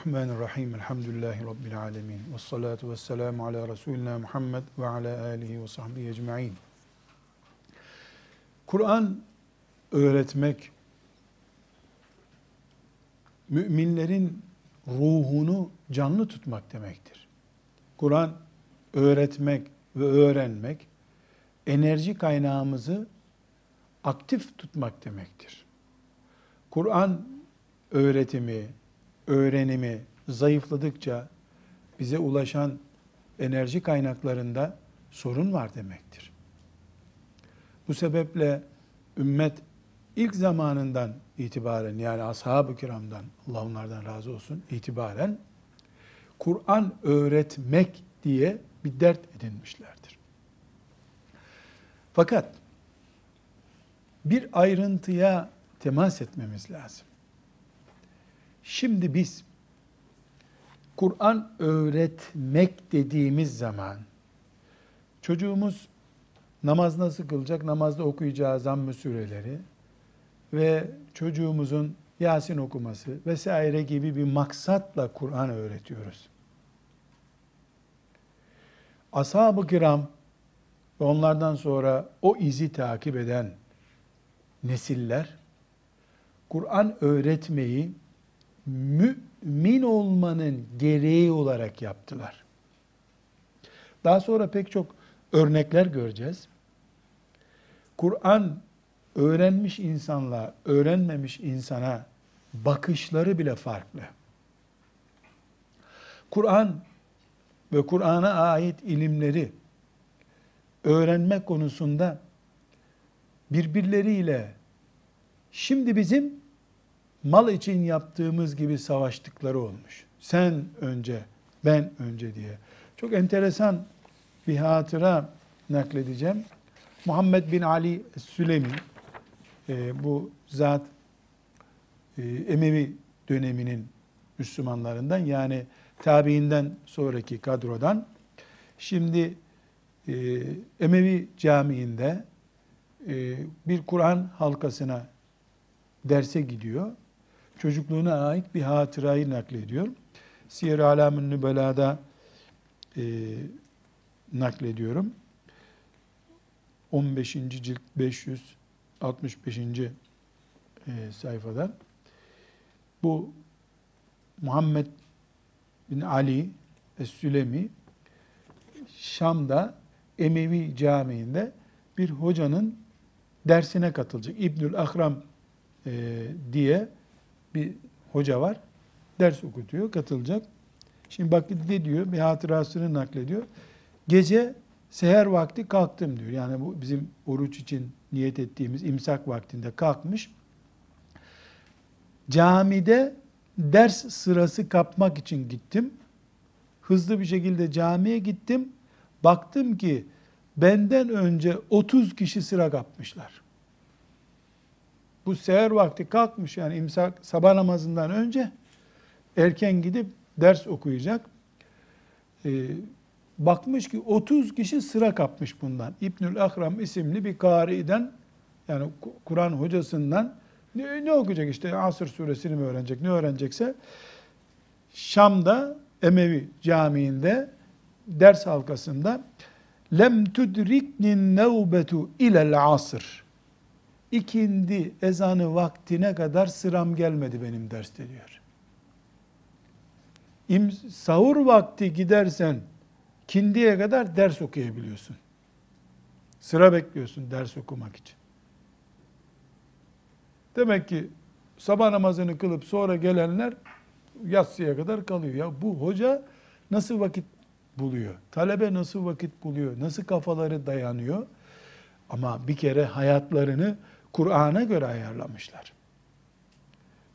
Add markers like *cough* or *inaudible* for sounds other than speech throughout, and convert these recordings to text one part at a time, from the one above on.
Bismillahirrahmanirrahim. Elhamdülillahi Rabbil alemin. Ve salatu ve selamu ala Resulina Muhammed ve ala alihi ve sahbihi ecma'in. Kur'an öğretmek, müminlerin ruhunu canlı tutmak demektir. Kur'an öğretmek ve öğrenmek, enerji kaynağımızı aktif tutmak demektir. Kur'an öğretimi, öğrenimi zayıfladıkça bize ulaşan enerji kaynaklarında sorun var demektir. Bu sebeple ümmet ilk zamanından itibaren yani ashab-ı kiramdan Allah onlardan razı olsun itibaren Kur'an öğretmek diye bir dert edinmişlerdir. Fakat bir ayrıntıya temas etmemiz lazım. Şimdi biz Kur'an öğretmek dediğimiz zaman çocuğumuz namaz nasıl kılacak, namazda okuyacağı zamm-ı süreleri ve çocuğumuzun Yasin okuması vesaire gibi bir maksatla Kur'an öğretiyoruz. Ashab-ı kiram ve onlardan sonra o izi takip eden nesiller Kur'an öğretmeyi mümin olmanın gereği olarak yaptılar. Daha sonra pek çok örnekler göreceğiz. Kur'an öğrenmiş insanla öğrenmemiş insana bakışları bile farklı. Kur'an ve Kur'an'a ait ilimleri öğrenme konusunda birbirleriyle şimdi bizim mal için yaptığımız gibi savaştıkları olmuş. Sen önce, ben önce diye. Çok enteresan bir hatıra nakledeceğim. Muhammed bin Ali Sülemi, e, bu zat e, Emevi döneminin Müslümanlarından yani tabiinden sonraki kadrodan. Şimdi e, Emevi Camii'nde e, bir Kur'an halkasına derse gidiyor çocukluğuna ait bir hatırayı naklediyor. Siyer-i Alam'ın Nübela'da e, naklediyorum. 15. cilt 565. E, sayfada bu Muhammed bin Ali Es-Sülemi Şam'da Emevi Camii'nde bir hocanın dersine katılacak. İbnül Akram e, diye bir hoca var. Ders okutuyor, katılacak. Şimdi bak ne diyor? Bir hatırasını naklediyor. Gece seher vakti kalktım diyor. Yani bu bizim oruç için niyet ettiğimiz imsak vaktinde kalkmış. Camide ders sırası kapmak için gittim. Hızlı bir şekilde camiye gittim. Baktım ki benden önce 30 kişi sıra kapmışlar bu seher vakti kalkmış yani imsak sabah namazından önce erken gidip ders okuyacak. Ee, bakmış ki 30 kişi sıra kapmış bundan. İbnül Akram isimli bir kari'den yani Kur'an hocasından ne, ne okuyacak işte Asır suresini mi öğrenecek ne öğrenecekse Şam'da Emevi Camii'nde ders halkasında lem tudrikni nevbetu ilel asr ikindi ezanı vaktine kadar sıram gelmedi benim derste diyor. İm, sahur vakti gidersen kindiye kadar ders okuyabiliyorsun. Sıra bekliyorsun ders okumak için. Demek ki sabah namazını kılıp sonra gelenler yatsıya kadar kalıyor. Ya bu hoca nasıl vakit buluyor? Talebe nasıl vakit buluyor? Nasıl kafaları dayanıyor? Ama bir kere hayatlarını Kur'an'a göre ayarlamışlar.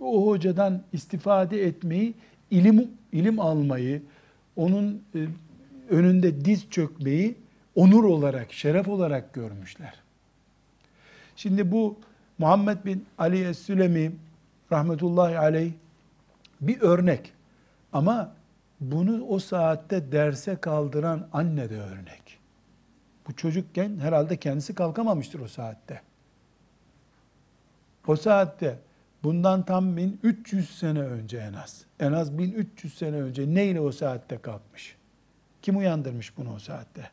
O hocadan istifade etmeyi, ilim ilim almayı, onun e, önünde diz çökmeyi onur olarak, şeref olarak görmüşler. Şimdi bu Muhammed bin Ali Es-Sülemi rahmetullahi aleyh bir örnek. Ama bunu o saatte derse kaldıran anne de örnek. Bu çocukken herhalde kendisi kalkamamıştır o saatte o saatte Bundan tam 1300 sene önce en az. En az 1300 sene önce neyle o saatte kalkmış? Kim uyandırmış bunu o saatte?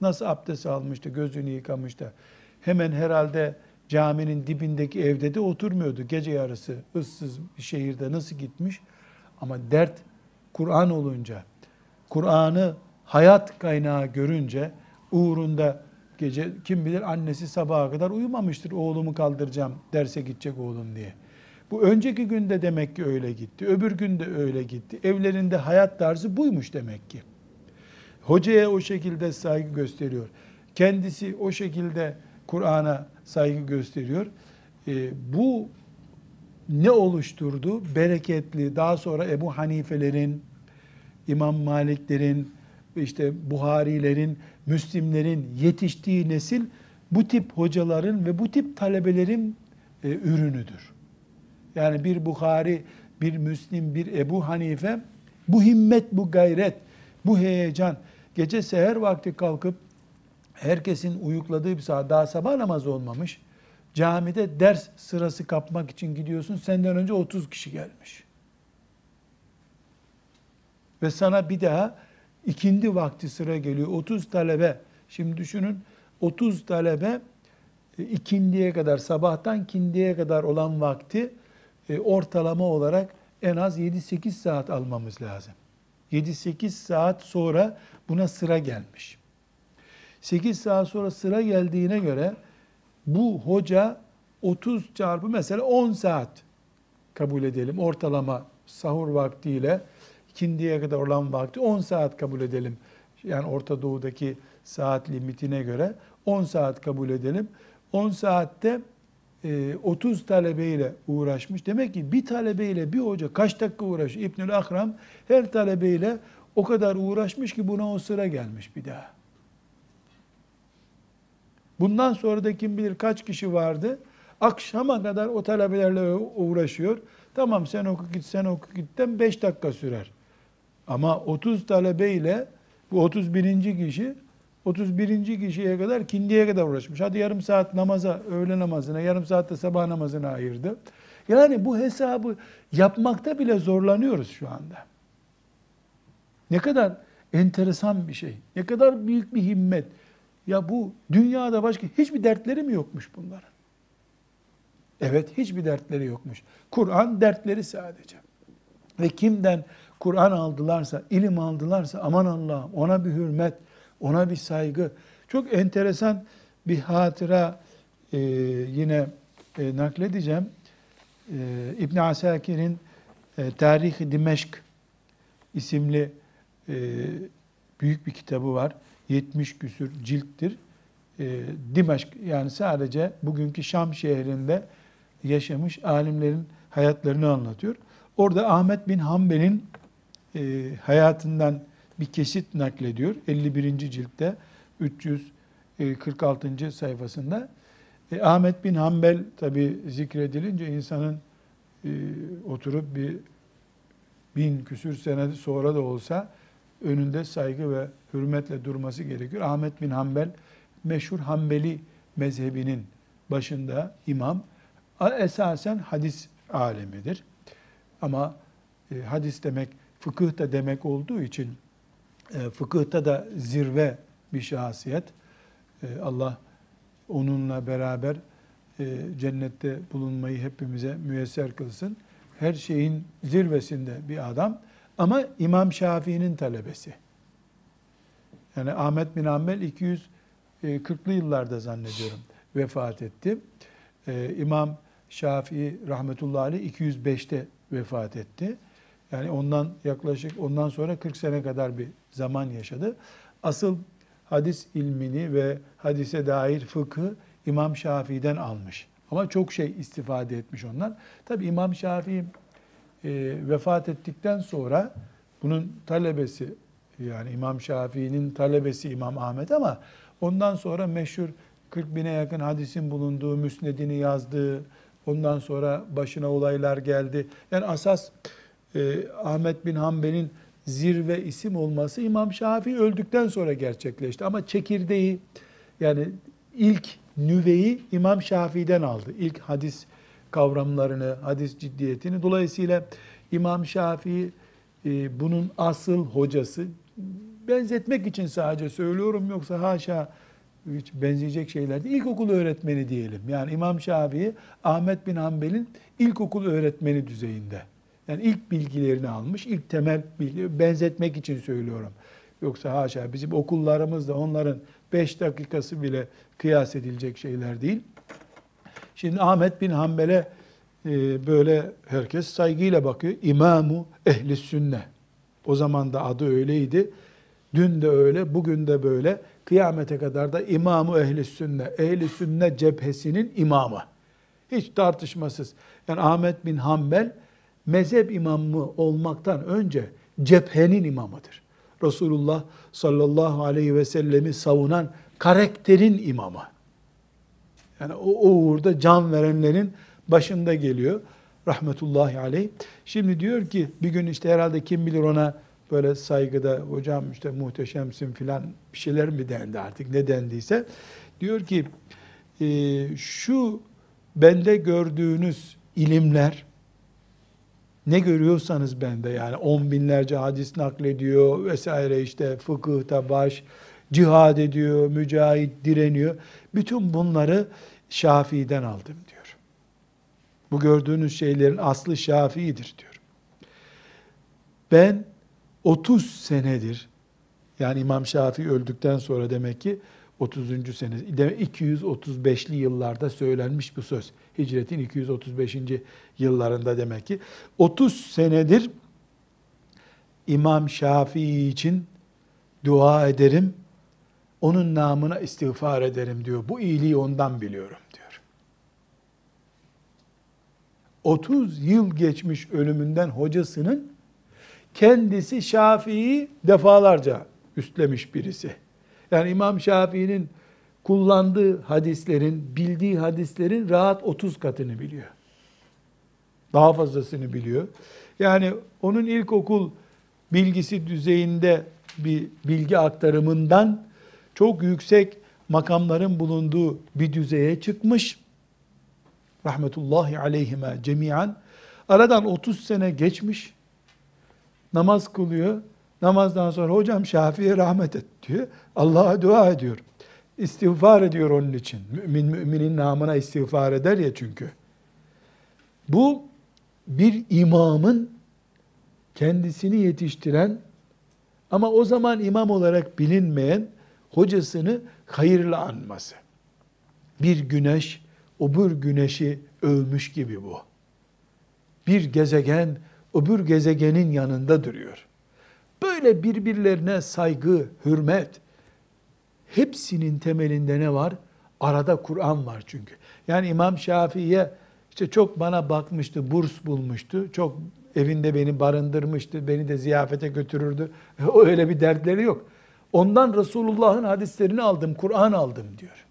Nasıl abdest almıştı, gözünü yıkamıştı? Hemen herhalde caminin dibindeki evde de oturmuyordu. Gece yarısı ıssız bir şehirde nasıl gitmiş? Ama dert Kur'an olunca, Kur'an'ı hayat kaynağı görünce uğrunda gece kim bilir annesi sabaha kadar uyumamıştır. Oğlumu kaldıracağım derse gidecek oğlum diye. Bu önceki günde demek ki öyle gitti. Öbür günde öyle gitti. Evlerinde hayat tarzı buymuş demek ki. Hocaya o şekilde saygı gösteriyor. Kendisi o şekilde Kur'an'a saygı gösteriyor. E, bu ne oluşturdu? Bereketli, daha sonra Ebu Hanifelerin, İmam Maliklerin, işte Buharilerin, Müslimlerin yetiştiği nesil bu tip hocaların ve bu tip talebelerin e, ürünüdür. Yani bir Bukhari, bir Müslim, bir Ebu Hanife bu himmet, bu gayret, bu heyecan, gece seher vakti kalkıp herkesin uyukladığı bir saat daha sabah namazı olmamış. Camide ders sırası kapmak için gidiyorsun. Senden önce 30 kişi gelmiş. Ve sana bir daha ikindi vakti sıra geliyor. 30 talebe. Şimdi düşünün 30 talebe e, ikindiye kadar sabahtan kindiye kadar olan vakti e, ortalama olarak en az 7-8 saat almamız lazım. 7-8 saat sonra buna sıra gelmiş. 8 saat sonra sıra geldiğine göre bu hoca 30 çarpı mesela 10 saat kabul edelim. Ortalama sahur vaktiyle ikindiye kadar olan vakti 10 saat kabul edelim. Yani Orta Doğu'daki saat limitine göre 10 saat kabul edelim. 10 saatte 30 e, talebeyle uğraşmış. Demek ki bir talebeyle bir hoca kaç dakika uğraşıyor? İbnül Akram her talebeyle o kadar uğraşmış ki buna o sıra gelmiş bir daha. Bundan sonra da kim bilir kaç kişi vardı. Akşama kadar o talebelerle uğraşıyor. Tamam sen oku git sen oku gitten 5 dakika sürer. Ama 30 talebeyle bu 31. kişi 31. kişiye kadar kindiye kadar uğraşmış. Hadi yarım saat namaza, öğle namazına, yarım saat de sabah namazına ayırdı. Yani bu hesabı yapmakta bile zorlanıyoruz şu anda. Ne kadar enteresan bir şey. Ne kadar büyük bir himmet. Ya bu dünyada başka hiçbir dertleri mi yokmuş bunların? Evet hiçbir dertleri yokmuş. Kur'an dertleri sadece. Ve kimden Kur'an aldılarsa, ilim aldılarsa aman Allah'ım ona bir hürmet, ona bir saygı. Çok enteresan bir hatıra e, yine e, nakledeceğim. E, İbn Asakir'in e, Tarih-i Dimeşk isimli e, büyük bir kitabı var. 70 küsür cilttir. E, Dimeşk yani sadece bugünkü Şam şehrinde yaşamış alimlerin hayatlarını anlatıyor. Orada Ahmet bin Hanbel'in e, hayatından bir kesit naklediyor. 51. ciltte 346. sayfasında. E, Ahmet bin Hanbel tabi zikredilince insanın e, oturup bir bin küsür sene sonra da olsa önünde saygı ve hürmetle durması gerekiyor. Ahmet bin Hanbel meşhur Hanbeli mezhebinin başında imam. Esasen hadis alemidir. Ama e, hadis demek fıkıh da demek olduğu için e, fıkıhta da zirve bir şahsiyet. E, Allah onunla beraber e, cennette bulunmayı hepimize müyesser kılsın. Her şeyin zirvesinde bir adam ama İmam Şafii'nin talebesi. Yani Ahmet bin Ambel 240'lı yıllarda zannediyorum vefat etti. İmam Şafii rahmetullahi aleyh 205'te vefat etti. Yani ondan yaklaşık ondan sonra 40 sene kadar bir zaman yaşadı. Asıl hadis ilmini ve hadise dair fıkı İmam Şafii'den almış. Ama çok şey istifade etmiş onlar. Tabi İmam Şafii e, vefat ettikten sonra bunun talebesi yani İmam Şafii'nin talebesi İmam Ahmet ama ondan sonra meşhur 40 bine yakın hadisin bulunduğu, müsnedini yazdığı, ondan sonra başına olaylar geldi. Yani asas e, Ahmet bin Hanbel'in zirve isim olması İmam Şafii öldükten sonra gerçekleşti. Ama çekirdeği yani ilk nüveyi İmam Şafii'den aldı. İlk hadis kavramlarını, hadis ciddiyetini. Dolayısıyla İmam Şafii e, bunun asıl hocası. Benzetmek için sadece söylüyorum yoksa haşa hiç benzeyecek şeyler değil. İlkokul öğretmeni diyelim. Yani İmam Şafii Ahmet bin Hanbel'in ilkokul öğretmeni düzeyinde. Yani ilk bilgilerini almış, ilk temel bilgi benzetmek için söylüyorum. Yoksa haşa bizim okullarımızda onların 5 dakikası bile kıyas edilecek şeyler değil. Şimdi Ahmet bin Hanbel'e e, böyle herkes saygıyla bakıyor. İmamu ehli sünne. O zaman da adı öyleydi. Dün de öyle, bugün de böyle. Kıyamete kadar da imamu ehli sünne, ehli sünne cephesinin imamı. Hiç tartışmasız. Yani Ahmet bin Hanbel mezhep imamı olmaktan önce cephenin imamıdır. Resulullah sallallahu aleyhi ve sellemi savunan karakterin imamı. Yani o, o uğurda can verenlerin başında geliyor. Rahmetullahi aleyh. Şimdi diyor ki bir gün işte herhalde kim bilir ona böyle saygıda hocam işte muhteşemsin filan bir şeyler mi dendi artık ne dendiyse. Diyor ki e, şu bende gördüğünüz ilimler ne görüyorsanız bende yani on binlerce hadis naklediyor vesaire işte fıkıhta baş, cihad ediyor, mücahit direniyor. Bütün bunları Şafii'den aldım diyor. Bu gördüğünüz şeylerin aslı Şafii'dir diyor. Ben 30 senedir yani İmam Şafii öldükten sonra demek ki 30. sene, 235'li yıllarda söylenmiş bu söz. Hicretin 235. yıllarında demek ki. 30 senedir İmam Şafii için dua ederim, onun namına istiğfar ederim diyor. Bu iyiliği ondan biliyorum diyor. 30 yıl geçmiş ölümünden hocasının kendisi Şafii'yi defalarca üstlemiş birisi. Yani İmam Şafii'nin kullandığı hadislerin, bildiği hadislerin rahat 30 katını biliyor. Daha fazlasını biliyor. Yani onun ilkokul bilgisi düzeyinde bir bilgi aktarımından çok yüksek makamların bulunduğu bir düzeye çıkmış. Rahmetullahi aleyhime cemiyan. Aradan 30 sene geçmiş. Namaz kılıyor. Namazdan sonra hocam Şafii'ye rahmet et diyor. Allah'a dua ediyor. İstiğfar ediyor onun için. Mümin müminin namına istiğfar eder ya çünkü. Bu bir imamın kendisini yetiştiren ama o zaman imam olarak bilinmeyen hocasını hayırla anması. Bir güneş öbür güneşi övmüş gibi bu. Bir gezegen öbür gezegenin yanında duruyor. Böyle birbirlerine saygı, hürmet, hepsinin temelinde ne var? Arada Kur'an var çünkü. Yani İmam Şafii'ye işte çok bana bakmıştı, burs bulmuştu. Çok evinde beni barındırmıştı, beni de ziyafete götürürdü. *laughs* Öyle bir dertleri yok. Ondan Resulullah'ın hadislerini aldım, Kur'an aldım diyor.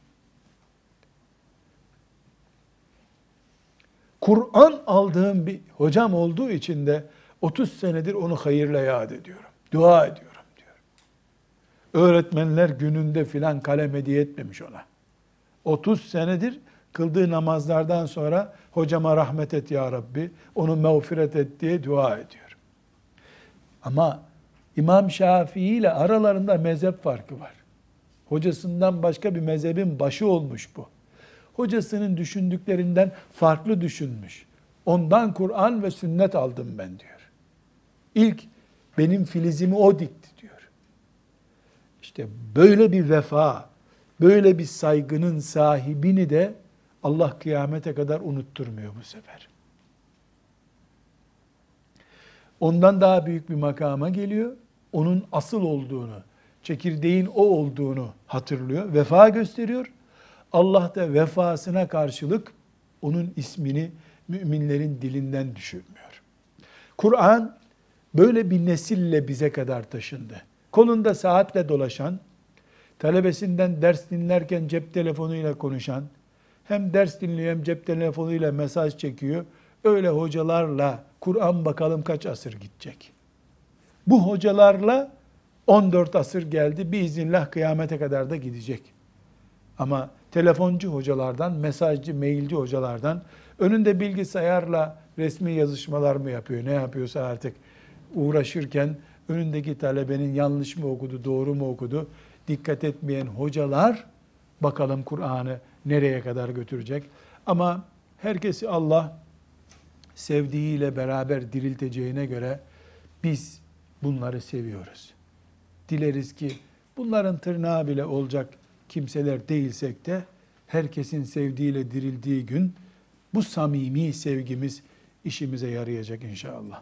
Kur'an aldığım bir hocam olduğu için de 30 senedir onu hayırla yad ediyorum. Dua ediyorum diyor. Öğretmenler gününde filan kalem hediye etmemiş ona. 30 senedir kıldığı namazlardan sonra hocama rahmet et ya Rabbi, onu mağfiret et diye dua ediyor. Ama İmam Şafii ile aralarında mezhep farkı var. Hocasından başka bir mezhebin başı olmuş bu. Hocasının düşündüklerinden farklı düşünmüş. Ondan Kur'an ve sünnet aldım ben diyor. İlk benim filizimi o dikti diyor. İşte böyle bir vefa, böyle bir saygının sahibini de Allah kıyamete kadar unutturmuyor bu sefer. Ondan daha büyük bir makama geliyor. Onun asıl olduğunu, çekirdeğin o olduğunu hatırlıyor. Vefa gösteriyor. Allah da vefasına karşılık onun ismini müminlerin dilinden düşürmüyor. Kur'an böyle bir nesille bize kadar taşındı. Kolunda saatle dolaşan, talebesinden ders dinlerken cep telefonuyla konuşan, hem ders dinliyor hem cep telefonuyla mesaj çekiyor. Öyle hocalarla Kur'an bakalım kaç asır gidecek. Bu hocalarla 14 asır geldi. Biiznillah kıyamete kadar da gidecek. Ama telefoncu hocalardan, mesajcı, mailci hocalardan Önünde bilgisayarla resmi yazışmalar mı yapıyor, ne yapıyorsa artık uğraşırken önündeki talebenin yanlış mı okudu, doğru mu okudu dikkat etmeyen hocalar bakalım Kur'an'ı nereye kadar götürecek. Ama herkesi Allah sevdiğiyle beraber dirilteceğine göre biz bunları seviyoruz. Dileriz ki bunların tırnağı bile olacak kimseler değilsek de herkesin sevdiğiyle dirildiği gün bu samimi sevgimiz işimize yarayacak inşallah.